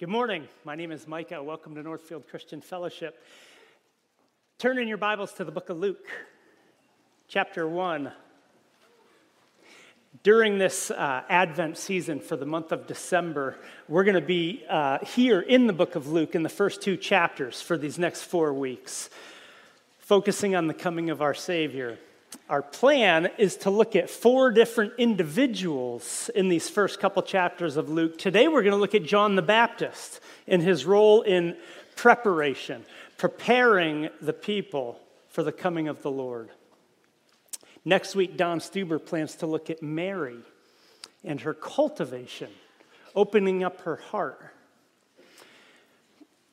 Good morning. My name is Micah. Welcome to Northfield Christian Fellowship. Turn in your Bibles to the book of Luke, chapter 1. During this uh, Advent season for the month of December, we're going to be uh, here in the book of Luke in the first two chapters for these next four weeks, focusing on the coming of our Savior our plan is to look at four different individuals in these first couple chapters of Luke. Today we're going to look at John the Baptist and his role in preparation, preparing the people for the coming of the Lord. Next week, Don Stuber plans to look at Mary and her cultivation, opening up her heart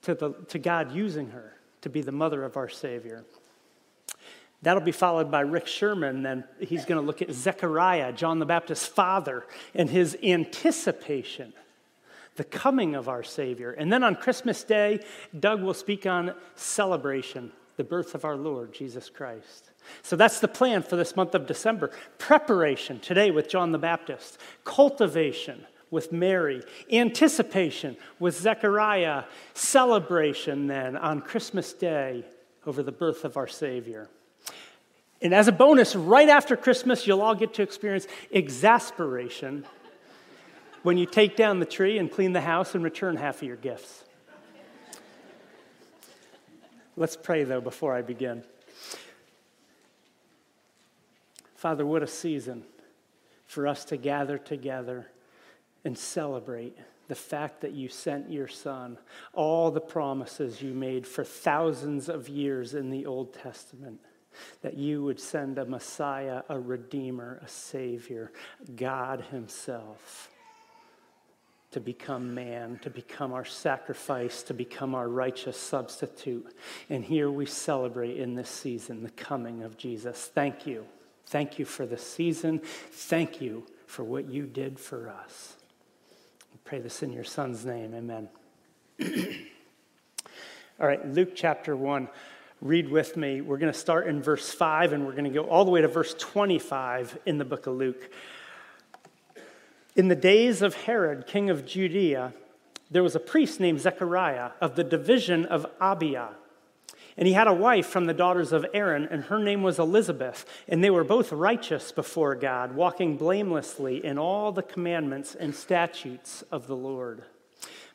to, the, to God using her to be the mother of our Savior. That'll be followed by Rick Sherman. Then he's going to look at Zechariah, John the Baptist's father, and his anticipation, the coming of our Savior. And then on Christmas Day, Doug will speak on celebration, the birth of our Lord, Jesus Christ. So that's the plan for this month of December. Preparation today with John the Baptist, cultivation with Mary, anticipation with Zechariah, celebration then on Christmas Day over the birth of our Savior. And as a bonus, right after Christmas, you'll all get to experience exasperation when you take down the tree and clean the house and return half of your gifts. Let's pray, though, before I begin. Father, what a season for us to gather together and celebrate the fact that you sent your son, all the promises you made for thousands of years in the Old Testament that you would send a Messiah, a Redeemer, a Savior, God Himself to become man, to become our sacrifice, to become our righteous substitute. And here we celebrate in this season the coming of Jesus. Thank you. Thank you for the season. Thank you for what you did for us. We pray this in your Son's name. Amen. All right, Luke chapter 1 read with me. We're going to start in verse 5 and we're going to go all the way to verse 25 in the book of Luke. In the days of Herod, king of Judea, there was a priest named Zechariah of the division of Abia. And he had a wife from the daughters of Aaron, and her name was Elizabeth. And they were both righteous before God, walking blamelessly in all the commandments and statutes of the Lord.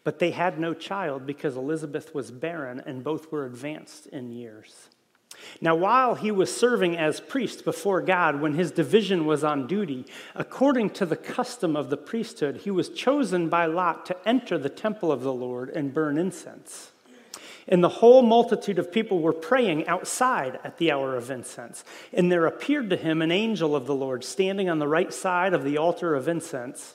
But they had no child because Elizabeth was barren and both were advanced in years. Now, while he was serving as priest before God, when his division was on duty, according to the custom of the priesthood, he was chosen by Lot to enter the temple of the Lord and burn incense. And the whole multitude of people were praying outside at the hour of incense. And there appeared to him an angel of the Lord standing on the right side of the altar of incense.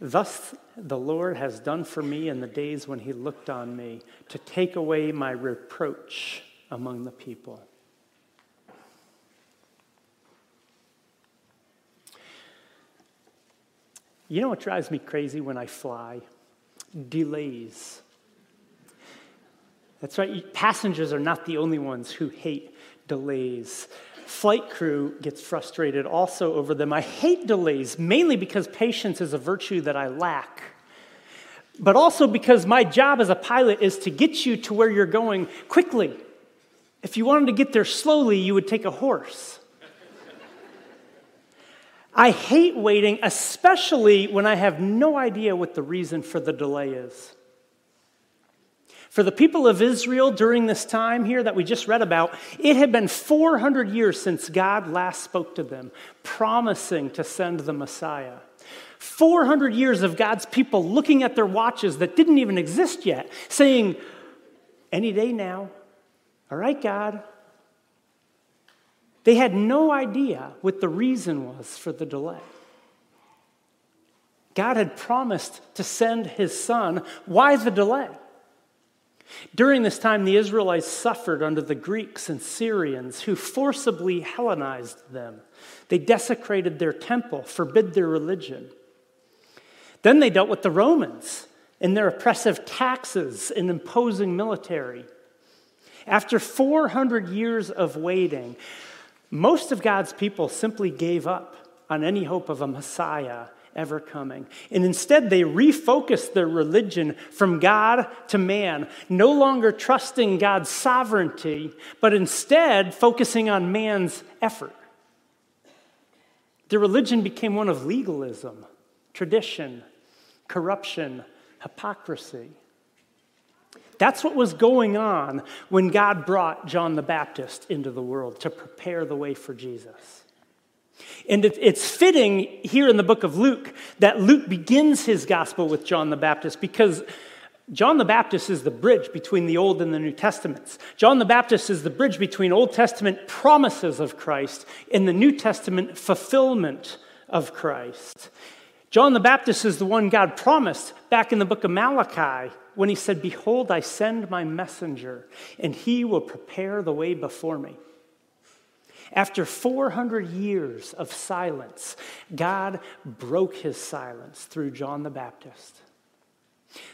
Thus the Lord has done for me in the days when he looked on me to take away my reproach among the people. You know what drives me crazy when I fly? Delays. That's right, passengers are not the only ones who hate delays. Flight crew gets frustrated also over them. I hate delays, mainly because patience is a virtue that I lack, but also because my job as a pilot is to get you to where you're going quickly. If you wanted to get there slowly, you would take a horse. I hate waiting, especially when I have no idea what the reason for the delay is. For the people of Israel during this time here that we just read about, it had been 400 years since God last spoke to them, promising to send the Messiah. 400 years of God's people looking at their watches that didn't even exist yet, saying, Any day now. All right, God. They had no idea what the reason was for the delay. God had promised to send his son. Why the delay? During this time, the Israelites suffered under the Greeks and Syrians who forcibly Hellenized them. They desecrated their temple, forbid their religion. Then they dealt with the Romans and their oppressive taxes and imposing military. After 400 years of waiting, most of God's people simply gave up on any hope of a Messiah ever coming. And instead, they refocused their religion from God to man, no longer trusting God's sovereignty, but instead focusing on man's effort. Their religion became one of legalism, tradition, corruption, hypocrisy. That's what was going on when God brought John the Baptist into the world to prepare the way for Jesus. And it's fitting here in the book of Luke that Luke begins his gospel with John the Baptist because John the Baptist is the bridge between the Old and the New Testaments. John the Baptist is the bridge between Old Testament promises of Christ and the New Testament fulfillment of Christ. John the Baptist is the one God promised back in the book of Malachi when he said, Behold, I send my messenger, and he will prepare the way before me. After 400 years of silence, God broke his silence through John the Baptist.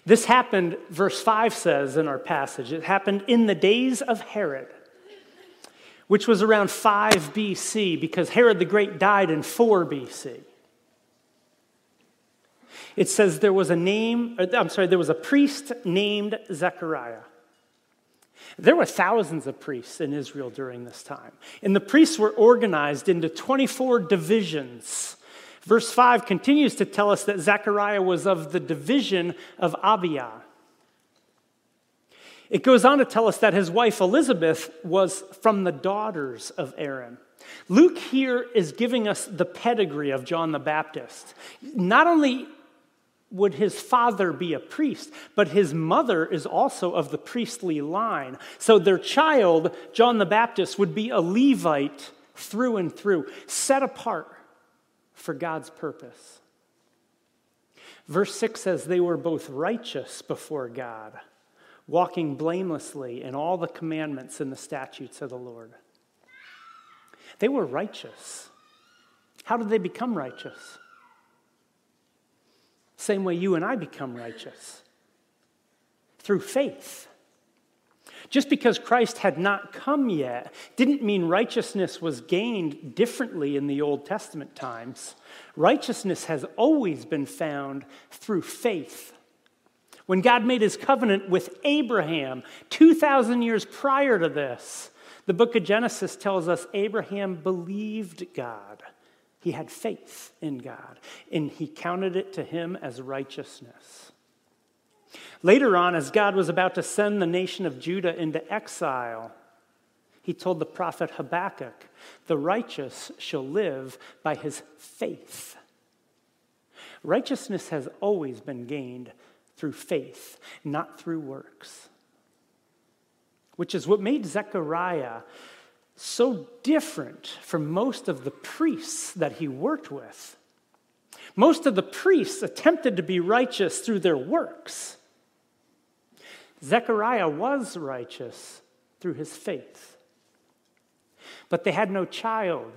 This happened, verse 5 says in our passage, it happened in the days of Herod, which was around 5 BC, because Herod the Great died in 4 BC. It says there was a name, I'm sorry, there was a priest named Zechariah. There were thousands of priests in Israel during this time, and the priests were organized into 24 divisions. Verse 5 continues to tell us that Zechariah was of the division of Abijah. It goes on to tell us that his wife Elizabeth was from the daughters of Aaron. Luke here is giving us the pedigree of John the Baptist. Not only would his father be a priest, but his mother is also of the priestly line. So their child, John the Baptist, would be a Levite through and through, set apart for God's purpose. Verse 6 says, They were both righteous before God, walking blamelessly in all the commandments and the statutes of the Lord. They were righteous. How did they become righteous? Same way you and I become righteous through faith. Just because Christ had not come yet didn't mean righteousness was gained differently in the Old Testament times. Righteousness has always been found through faith. When God made his covenant with Abraham 2,000 years prior to this, the book of Genesis tells us Abraham believed God he had faith in God, and he counted it to him as righteousness. Later on, as God was about to send the nation of Judah into exile, he told the prophet Habakkuk, The righteous shall live by his faith. Righteousness has always been gained through faith, not through works, which is what made Zechariah so different from most of the priests that he worked with. Most of the priests attempted to be righteous through their works. Zechariah was righteous through his faith. But they had no child,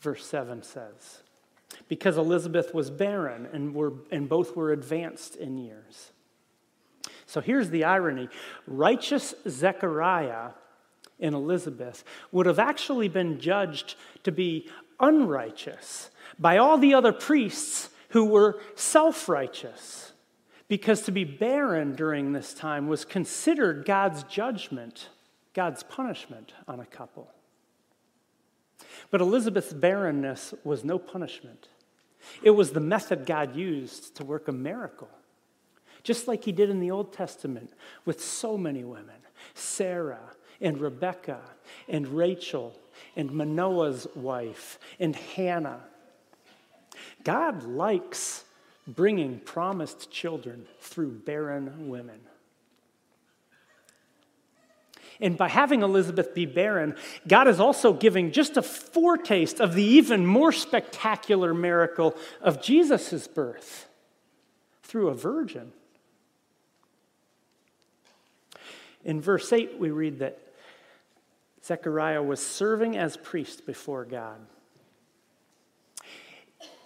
verse 7 says, because Elizabeth was barren and, were, and both were advanced in years. So here's the irony righteous Zechariah and Elizabeth would have actually been judged to be unrighteous by all the other priests who were self righteous. Because to be barren during this time was considered God's judgment, God's punishment on a couple. But Elizabeth's barrenness was no punishment. It was the method God used to work a miracle, just like He did in the Old Testament with so many women Sarah and Rebecca and Rachel and Manoah's wife and Hannah. God likes bringing promised children through barren women. And by having Elizabeth be barren, God is also giving just a foretaste of the even more spectacular miracle of Jesus' birth through a virgin. In verse 8, we read that Zechariah was serving as priest before God.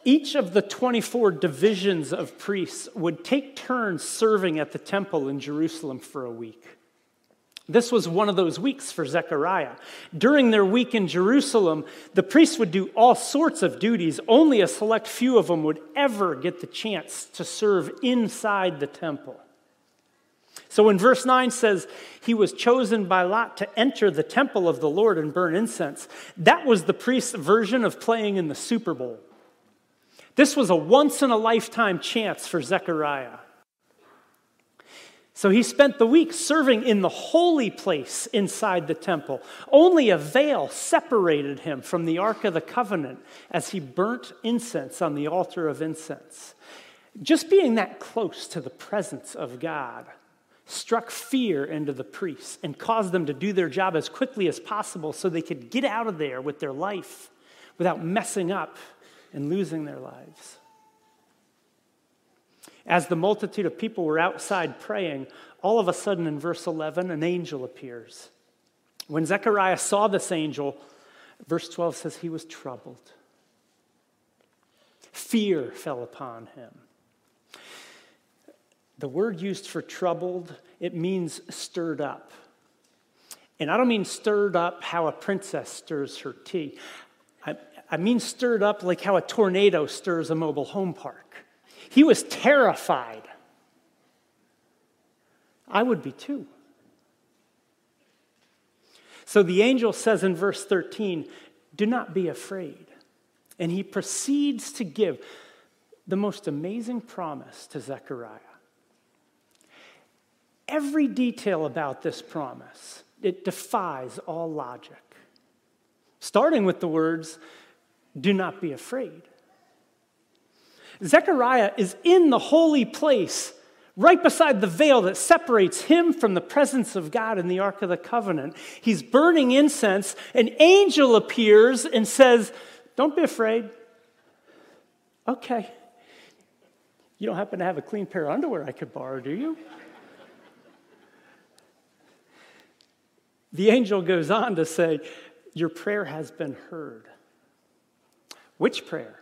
Each of the 24 divisions of priests would take turns serving at the temple in Jerusalem for a week. This was one of those weeks for Zechariah. During their week in Jerusalem, the priests would do all sorts of duties. Only a select few of them would ever get the chance to serve inside the temple. So when verse 9 says he was chosen by Lot to enter the temple of the Lord and burn incense, that was the priest's version of playing in the Super Bowl. This was a once in a lifetime chance for Zechariah. So he spent the week serving in the holy place inside the temple. Only a veil separated him from the Ark of the Covenant as he burnt incense on the altar of incense. Just being that close to the presence of God struck fear into the priests and caused them to do their job as quickly as possible so they could get out of there with their life without messing up and losing their lives. As the multitude of people were outside praying, all of a sudden in verse 11, an angel appears. When Zechariah saw this angel, verse 12 says he was troubled. Fear fell upon him. The word used for troubled, it means stirred up. And I don't mean stirred up how a princess stirs her tea. I, I mean stirred up like how a tornado stirs a mobile home park. He was terrified. I would be too. So the angel says in verse 13, Do not be afraid. And he proceeds to give the most amazing promise to Zechariah every detail about this promise. It defies all logic. Starting with the words, do not be afraid. Zechariah is in the holy place, right beside the veil that separates him from the presence of God in the Ark of the Covenant. He's burning incense. An angel appears and says, Don't be afraid. Okay. You don't happen to have a clean pair of underwear I could borrow, do you? The angel goes on to say, Your prayer has been heard. Which prayer?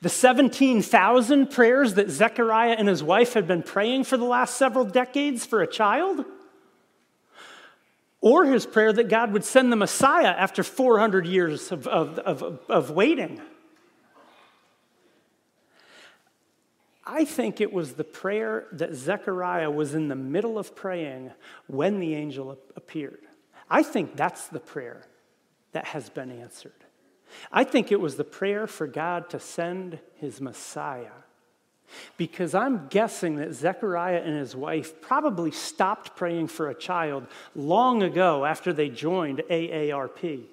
The 17,000 prayers that Zechariah and his wife had been praying for the last several decades for a child? Or his prayer that God would send the Messiah after 400 years of, of, of, of waiting? I think it was the prayer that Zechariah was in the middle of praying when the angel appeared. I think that's the prayer that has been answered. I think it was the prayer for God to send his Messiah. Because I'm guessing that Zechariah and his wife probably stopped praying for a child long ago after they joined AARP.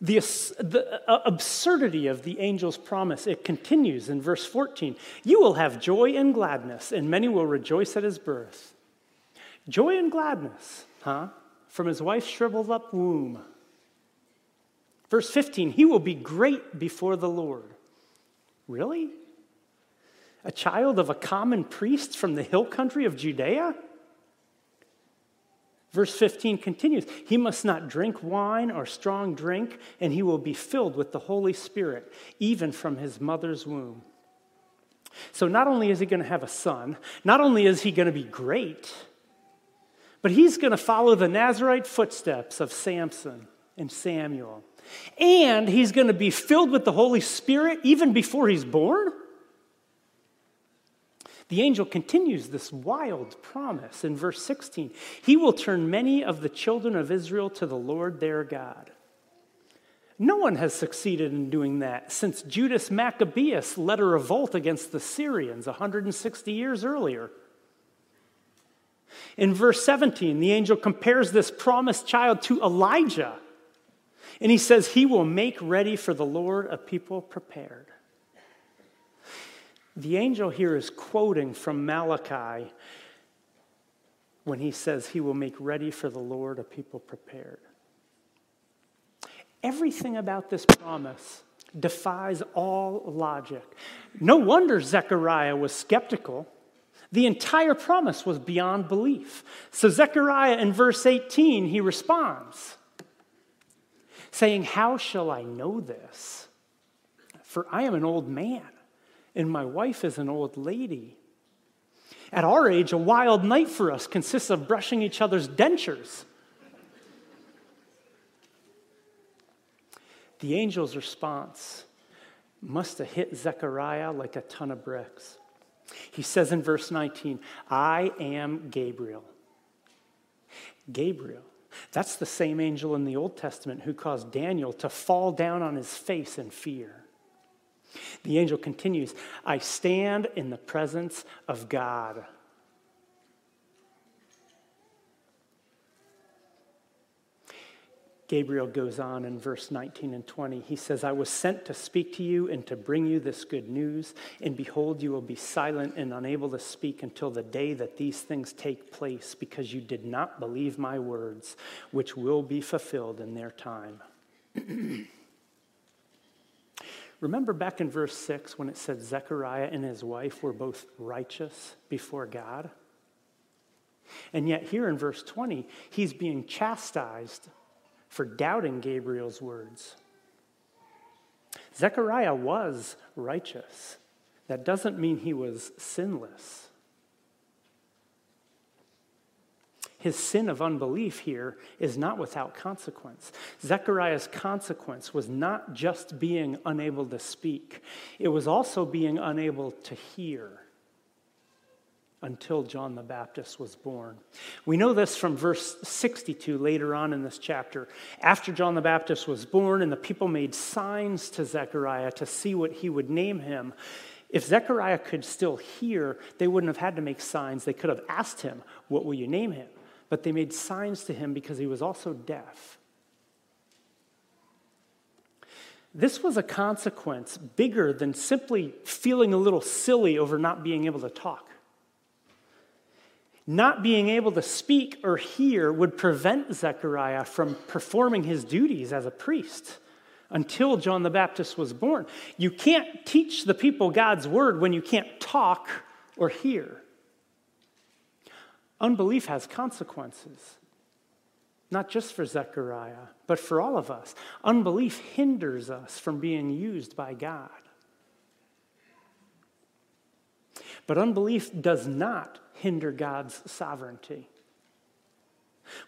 The, the uh, absurdity of the angel's promise, it continues in verse 14. You will have joy and gladness, and many will rejoice at his birth. Joy and gladness, huh? From his wife's shriveled up womb. Verse 15, he will be great before the Lord. Really? A child of a common priest from the hill country of Judea? Verse 15 continues He must not drink wine or strong drink, and he will be filled with the Holy Spirit, even from his mother's womb. So, not only is he going to have a son, not only is he going to be great, but he's going to follow the Nazarite footsteps of Samson and Samuel. And he's going to be filled with the Holy Spirit even before he's born. The angel continues this wild promise in verse 16. He will turn many of the children of Israel to the Lord their God. No one has succeeded in doing that since Judas Maccabeus led a revolt against the Syrians 160 years earlier. In verse 17, the angel compares this promised child to Elijah. And he says, He will make ready for the Lord a people prepared. The angel here is quoting from Malachi when he says, He will make ready for the Lord a people prepared. Everything about this promise defies all logic. No wonder Zechariah was skeptical. The entire promise was beyond belief. So, Zechariah in verse 18, he responds, saying, How shall I know this? For I am an old man and my wife is an old lady. At our age, a wild night for us consists of brushing each other's dentures. The angel's response must have hit Zechariah like a ton of bricks. He says in verse 19, I am Gabriel. Gabriel. That's the same angel in the Old Testament who caused Daniel to fall down on his face in fear. The angel continues I stand in the presence of God. Gabriel goes on in verse 19 and 20. He says, I was sent to speak to you and to bring you this good news. And behold, you will be silent and unable to speak until the day that these things take place, because you did not believe my words, which will be fulfilled in their time. Remember back in verse 6 when it said Zechariah and his wife were both righteous before God? And yet, here in verse 20, he's being chastised for doubting Gabriel's words. Zechariah was righteous. That doesn't mean he was sinless. His sin of unbelief here is not without consequence. Zechariah's consequence was not just being unable to speak, it was also being unable to hear until John the Baptist was born. We know this from verse 62 later on in this chapter. After John the Baptist was born and the people made signs to Zechariah to see what he would name him, if Zechariah could still hear, they wouldn't have had to make signs. They could have asked him, What will you name him? but they made signs to him because he was also deaf. This was a consequence bigger than simply feeling a little silly over not being able to talk. Not being able to speak or hear would prevent Zechariah from performing his duties as a priest until John the Baptist was born. You can't teach the people God's word when you can't talk or hear. Unbelief has consequences, not just for Zechariah, but for all of us. Unbelief hinders us from being used by God. But unbelief does not hinder God's sovereignty,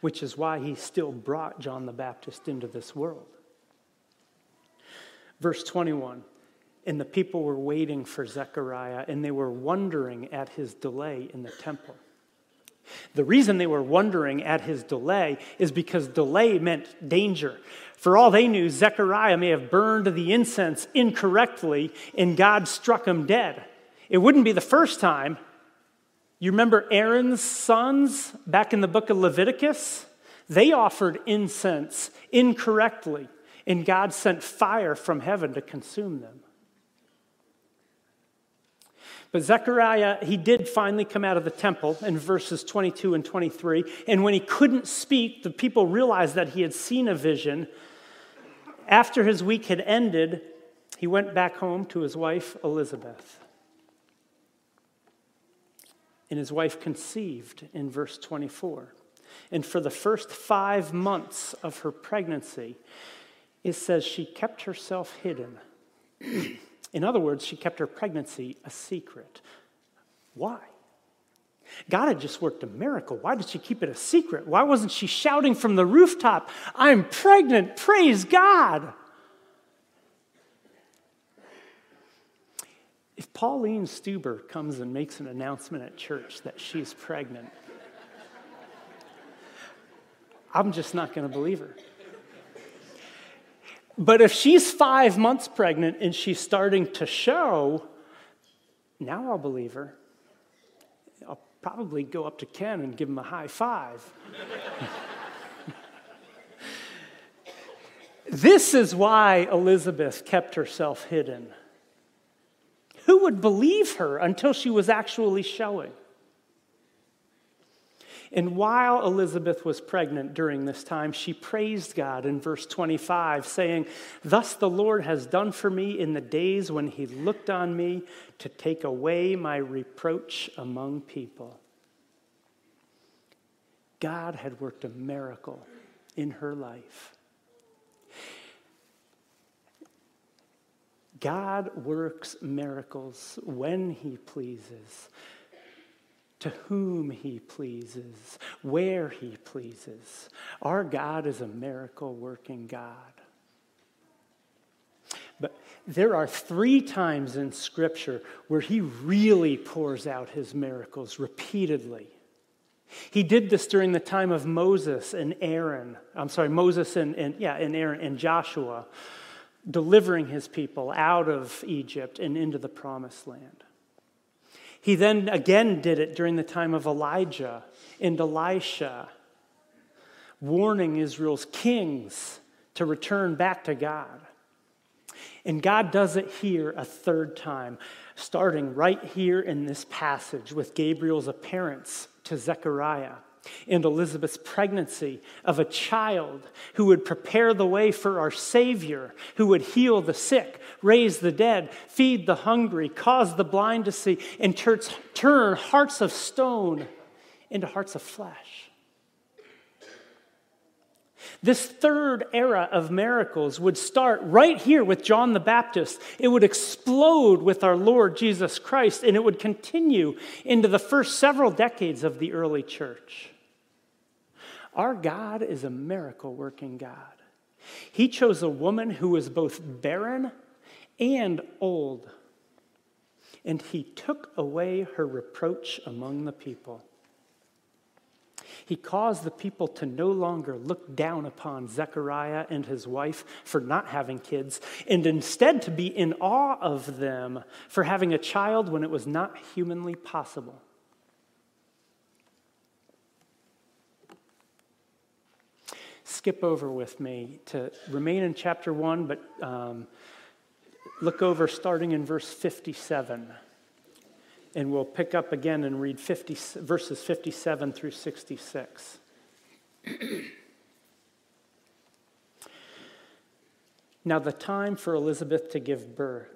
which is why he still brought John the Baptist into this world. Verse 21 And the people were waiting for Zechariah, and they were wondering at his delay in the temple. The reason they were wondering at his delay is because delay meant danger. For all they knew, Zechariah may have burned the incense incorrectly and God struck him dead. It wouldn't be the first time. You remember Aaron's sons back in the book of Leviticus? They offered incense incorrectly, and God sent fire from heaven to consume them. But Zechariah, he did finally come out of the temple in verses 22 and 23. And when he couldn't speak, the people realized that he had seen a vision. After his week had ended, he went back home to his wife, Elizabeth. And his wife conceived in verse 24. And for the first five months of her pregnancy, it says she kept herself hidden. in other words, she kept her pregnancy a secret. Why? God had just worked a miracle. Why did she keep it a secret? Why wasn't she shouting from the rooftop, I'm pregnant, praise God? Pauline Stuber comes and makes an announcement at church that she's pregnant, I'm just not going to believe her. But if she's five months pregnant and she's starting to show, now I'll believe her. I'll probably go up to Ken and give him a high five. this is why Elizabeth kept herself hidden. Who would believe her until she was actually showing? And while Elizabeth was pregnant during this time, she praised God in verse 25, saying, Thus the Lord has done for me in the days when he looked on me to take away my reproach among people. God had worked a miracle in her life. God works miracles when he pleases to whom he pleases, where he pleases. Our God is a miracle working God. But there are three times in Scripture where he really pours out his miracles repeatedly. He did this during the time of Moses and Aaron. I'm sorry, Moses and, and yeah, and Aaron and Joshua, delivering his people out of Egypt and into the promised land. He then again did it during the time of Elijah and Elisha, warning Israel's kings to return back to God. And God does it here a third time, starting right here in this passage with Gabriel's appearance to Zechariah and Elizabeth's pregnancy of a child who would prepare the way for our Savior, who would heal the sick, raise the dead, feed the hungry, cause the blind to see, and turn hearts of stone into hearts of flesh. This third era of miracles would start right here with John the Baptist. It would explode with our Lord Jesus Christ, and it would continue into the first several decades of the early church. Our God is a miracle working God. He chose a woman who was both barren and old, and he took away her reproach among the people. He caused the people to no longer look down upon Zechariah and his wife for not having kids, and instead to be in awe of them for having a child when it was not humanly possible. Skip over with me to remain in chapter 1, but um, look over starting in verse 57. And we'll pick up again and read 50, verses 57 through 66. now, the time for Elizabeth to give birth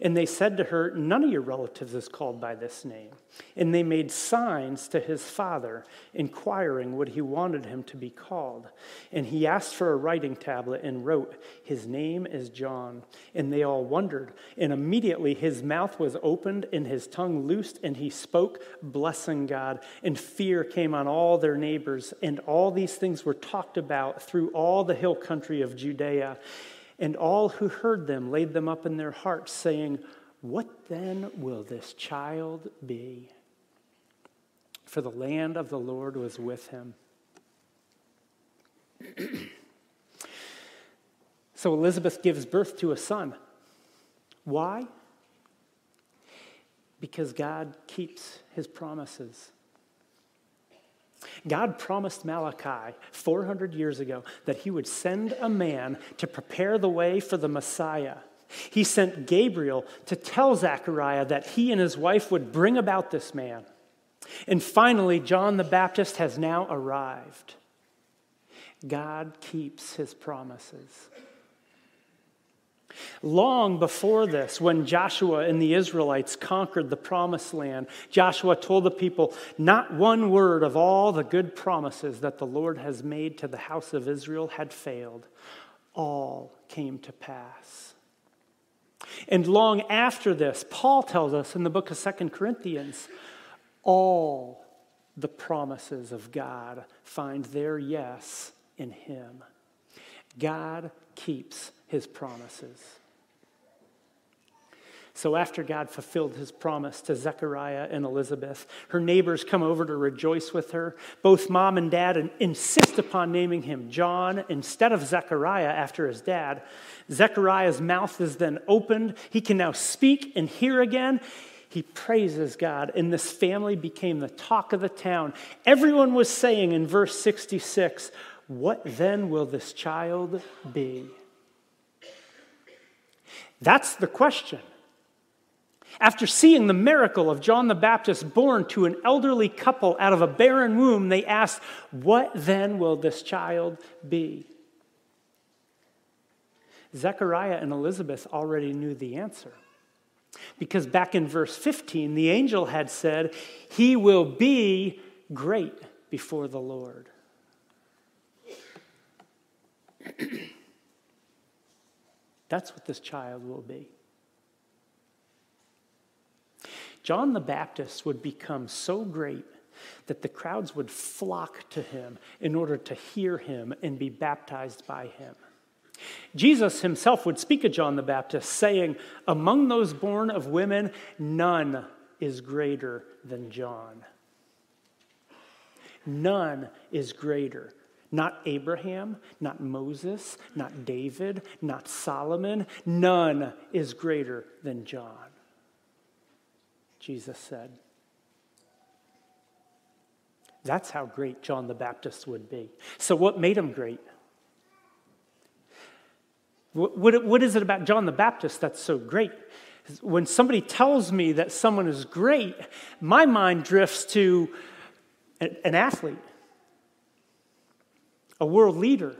And they said to her, None of your relatives is called by this name. And they made signs to his father, inquiring what he wanted him to be called. And he asked for a writing tablet and wrote, His name is John. And they all wondered. And immediately his mouth was opened and his tongue loosed, and he spoke, blessing God. And fear came on all their neighbors. And all these things were talked about through all the hill country of Judea. And all who heard them laid them up in their hearts, saying, What then will this child be? For the land of the Lord was with him. so Elizabeth gives birth to a son. Why? Because God keeps his promises. God promised Malachi 400 years ago that he would send a man to prepare the way for the Messiah. He sent Gabriel to tell Zechariah that he and his wife would bring about this man. And finally, John the Baptist has now arrived. God keeps his promises. Long before this, when Joshua and the Israelites conquered the promised land, Joshua told the people, Not one word of all the good promises that the Lord has made to the house of Israel had failed. All came to pass. And long after this, Paul tells us in the book of Second Corinthians, all the promises of God find their yes in him. God keeps his promises. So, after God fulfilled his promise to Zechariah and Elizabeth, her neighbors come over to rejoice with her. Both mom and dad insist upon naming him John instead of Zechariah after his dad. Zechariah's mouth is then opened. He can now speak and hear again. He praises God, and this family became the talk of the town. Everyone was saying in verse 66, What then will this child be? That's the question. After seeing the miracle of John the Baptist born to an elderly couple out of a barren womb, they asked, What then will this child be? Zechariah and Elizabeth already knew the answer. Because back in verse 15, the angel had said, He will be great before the Lord. That's what this child will be. John the Baptist would become so great that the crowds would flock to him in order to hear him and be baptized by him. Jesus himself would speak of John the Baptist, saying, Among those born of women, none is greater than John. None is greater not Abraham, not Moses, not David, not Solomon. None is greater than John. Jesus said. That's how great John the Baptist would be. So, what made him great? What, is it about John the Baptist that's so great? When somebody tells me that someone is great, my mind drifts to an athlete a world leader.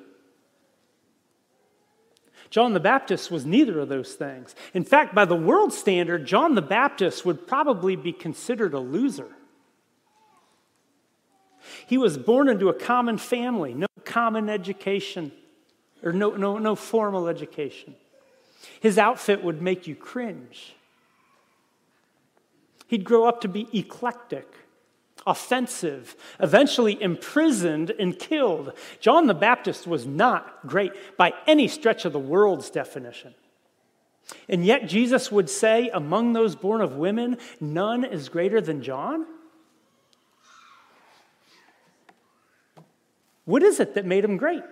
John the Baptist was neither of those things. In fact, by the world standard, John the Baptist would probably be considered a loser. He was born into a common family, no common education, or no, no, no formal education. His outfit would make you cringe. He'd grow up to be eclectic offensive, eventually imprisoned and killed. John the Baptist was not great by any stretch of the world's definition. And yet, Jesus would say, among those born of women, none is greater than John? What is it that made him great?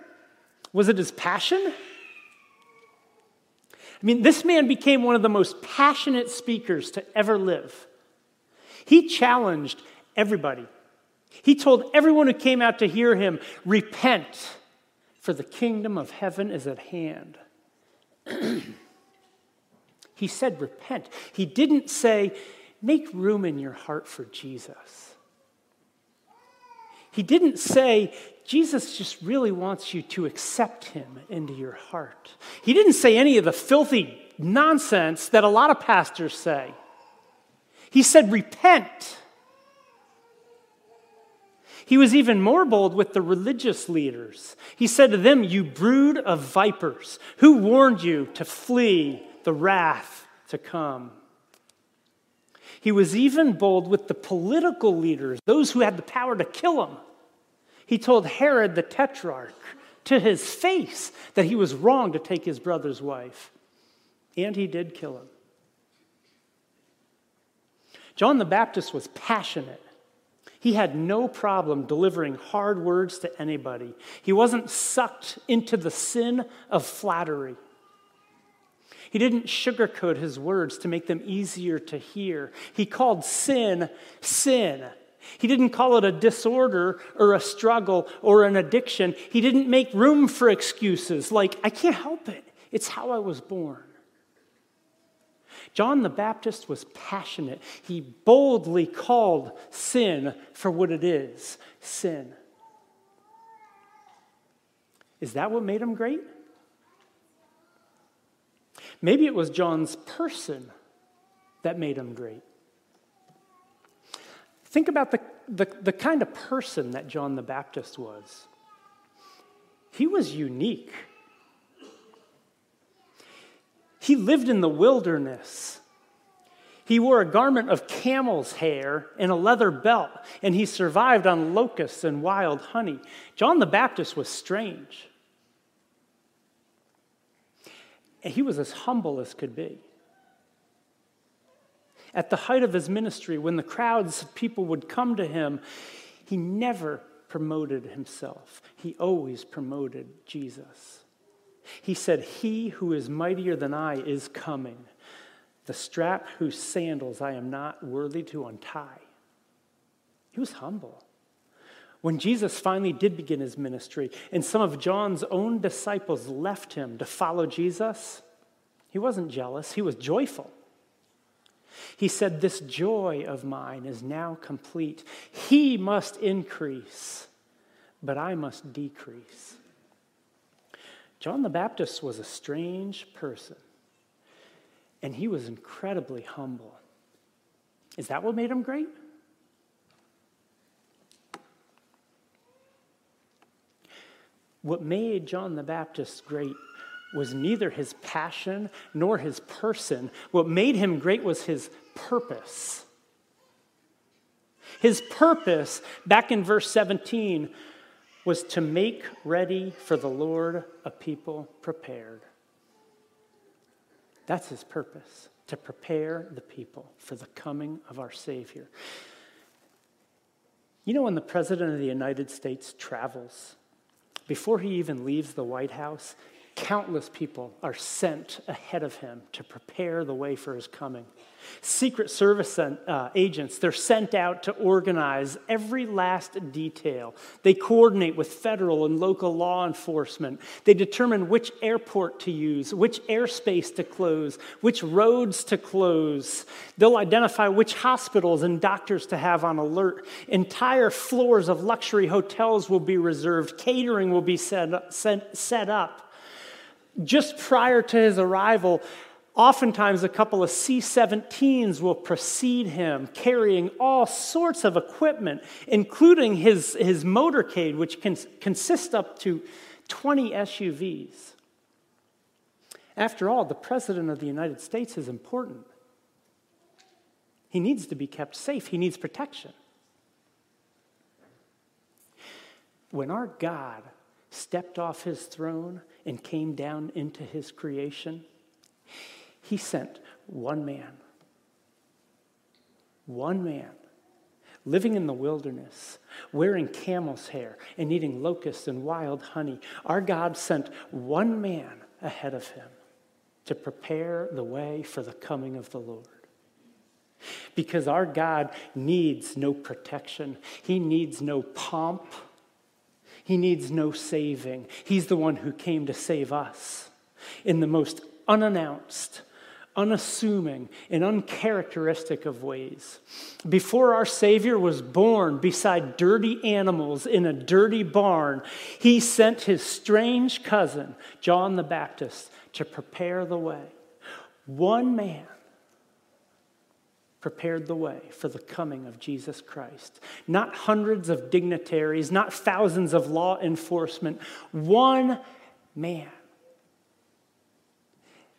Was it his passion? I mean, this man became one of the most passionate speakers to ever live. He challenged everybody. He told everyone who came out to hear him, Repent, for the kingdom of heaven is at hand. he said, Repent. He didn't say, Make room in your heart for Jesus. He didn't say, Jesus just really wants you to accept him into your heart. He didn't say any of the filthy nonsense that a lot of pastors say. He said, Repent. He was even more bold with the religious leaders. He said to them, You brood of vipers, who warned you to flee the wrath to come? He was even bold with the political leaders, those who had the power to kill him. He told Herod the tetrarch to his face that he was wrong to take his brother's wife. And he did kill him. John the Baptist was passionate he had no problem delivering hard words to anybody. He wasn't sucked into the sin of flattery. He didn't sugarcoat his words to make them easier to hear. He called sin, sin. He didn't call it a disorder or a struggle or an addiction. He didn't make room for excuses like, I can't help it. It's how I was born. John the Baptist was passionate. He boldly called sin for what it is sin. Is that what made him great? Maybe it was John's person that made him great. Think about the, the, the kind of person that John the Baptist was. He was unique. He lived in the wilderness. He wore a garment of camel's hair and a leather belt, and he survived on locusts and wild honey. John the Baptist was strange. And he was as humble as could be at the height of his ministry, when the crowds of people would come to him, he never promoted himself. He always promoted Jesus. He said, He who is mightier than I is coming, the strap whose sandals I am not worthy to untie. He was humble. When Jesus finally did begin his ministry and some of John's own disciples left him to follow Jesus, he wasn't jealous, he was joyful. He said, This joy of mine is now complete. He must increase, but I must decrease. John the Baptist was a strange person, and he was incredibly humble. Is that what made him great? What made John the Baptist great was neither his passion nor his person. What made him great was his purpose. His purpose, back in verse 17, was to make ready for the Lord a people prepared. That's his purpose, to prepare the people for the coming of our Savior. You know, when the President of the United States travels, before he even leaves the White House, Countless people are sent ahead of him to prepare the way for his coming. Secret Service uh, agents, they're sent out to organize every last detail. They coordinate with federal and local law enforcement. They determine which airport to use, which airspace to close, which roads to close. They'll identify which hospitals and doctors to have on alert. Entire floors of luxury hotels will be reserved, catering will be set, up just prior to his arrival, oftentimes a couple of C 17s will precede him, carrying all sorts of equipment, including his, his motorcade, which can consist up to 20 SUVs. After all, the President of the United States is important. He needs to be kept safe, he needs protection. When our God stepped off his throne and came down into his creation, he sent one man, one man, living in the wilderness, wearing camel's hair and eating locusts and wild honey. Our God sent one man ahead of him to prepare the way for the coming of the Lord. Because our God needs no protection, He needs no pomp, he needs no saving. He's the one who came to save us in the most unannounced, unassuming, and uncharacteristic of ways. Before our Savior was born beside dirty animals in a dirty barn, he sent his strange cousin, John the Baptist, to prepare the way. One man prepared the way for the coming of Jesus Christ. Not hundreds of dignitaries, not thousands of law enforcement, one man.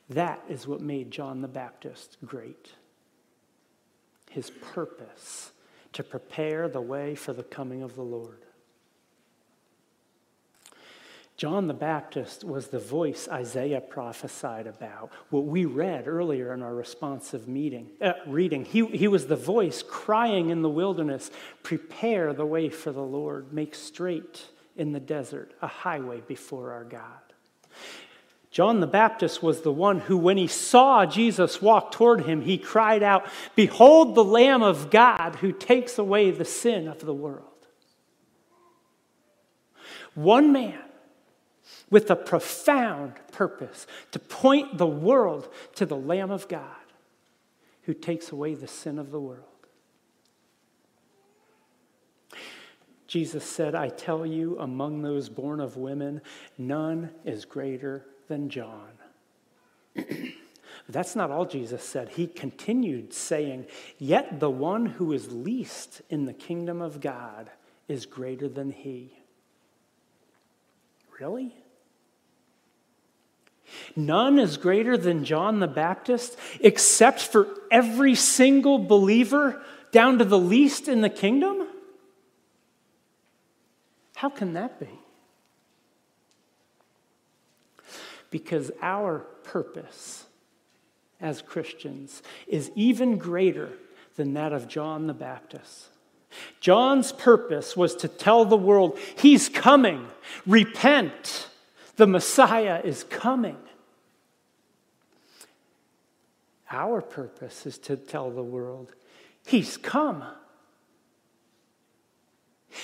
That is what made John the Baptist great. His purpose to prepare the way for the coming of the Lord. John the Baptist was the voice Isaiah prophesied about, what we read earlier in our responsive meeting, uh, reading. He, he was the voice crying in the wilderness, Prepare the way for the Lord, make straight in the desert a highway before our God. John the Baptist was the one who, when he saw Jesus walk toward him, he cried out, Behold the Lamb of God who takes away the sin of the world. One man with a profound purpose to point the world to the Lamb of God who takes away the sin of the world. Jesus said, I tell you, among those born of women, none is greater than John. That's not all Jesus said. He continued saying, Yet the one who is least in the kingdom of God is greater than he. Really? None is greater than John the Baptist, except for every single believer down to the least in the kingdom? How can that be? because our purpose as Christians is even greater than that of John the Baptist. John's purpose was to tell the world, He's coming, repent, the Messiah is coming. Our purpose is to tell the world, He's come.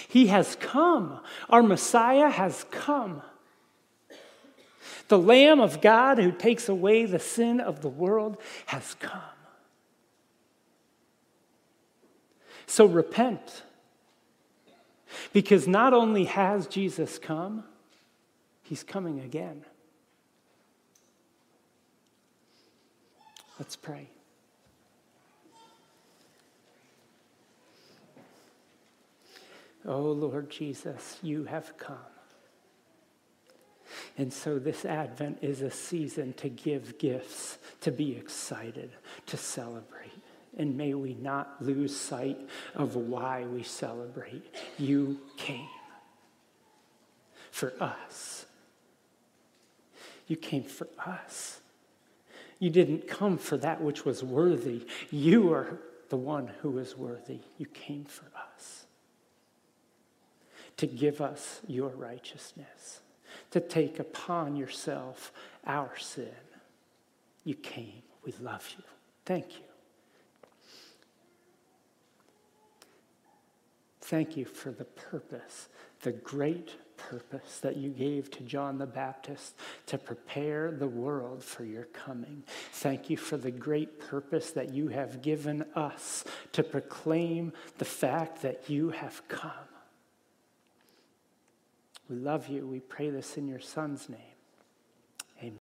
He has come. Our Messiah has come. The Lamb of God who takes away the sin of the world has come. So repent. Because not only has Jesus come, he's coming again. Let's pray. Oh Lord Jesus, you have come. And so this Advent is a season to give gifts, to be excited, to celebrate. And may we not lose sight of why we celebrate. You came for us. You came for us. You didn't come for that which was worthy. You are the one who is worthy. You came for us to give us your righteousness to take upon yourself our sin. You came. We love you. Thank you. Thank you for the purpose, the great purpose that you gave to John the Baptist to prepare the world for your coming. Thank you for the great purpose that you have given us to proclaim the fact that you have come. We love you. We pray this in your Son's name.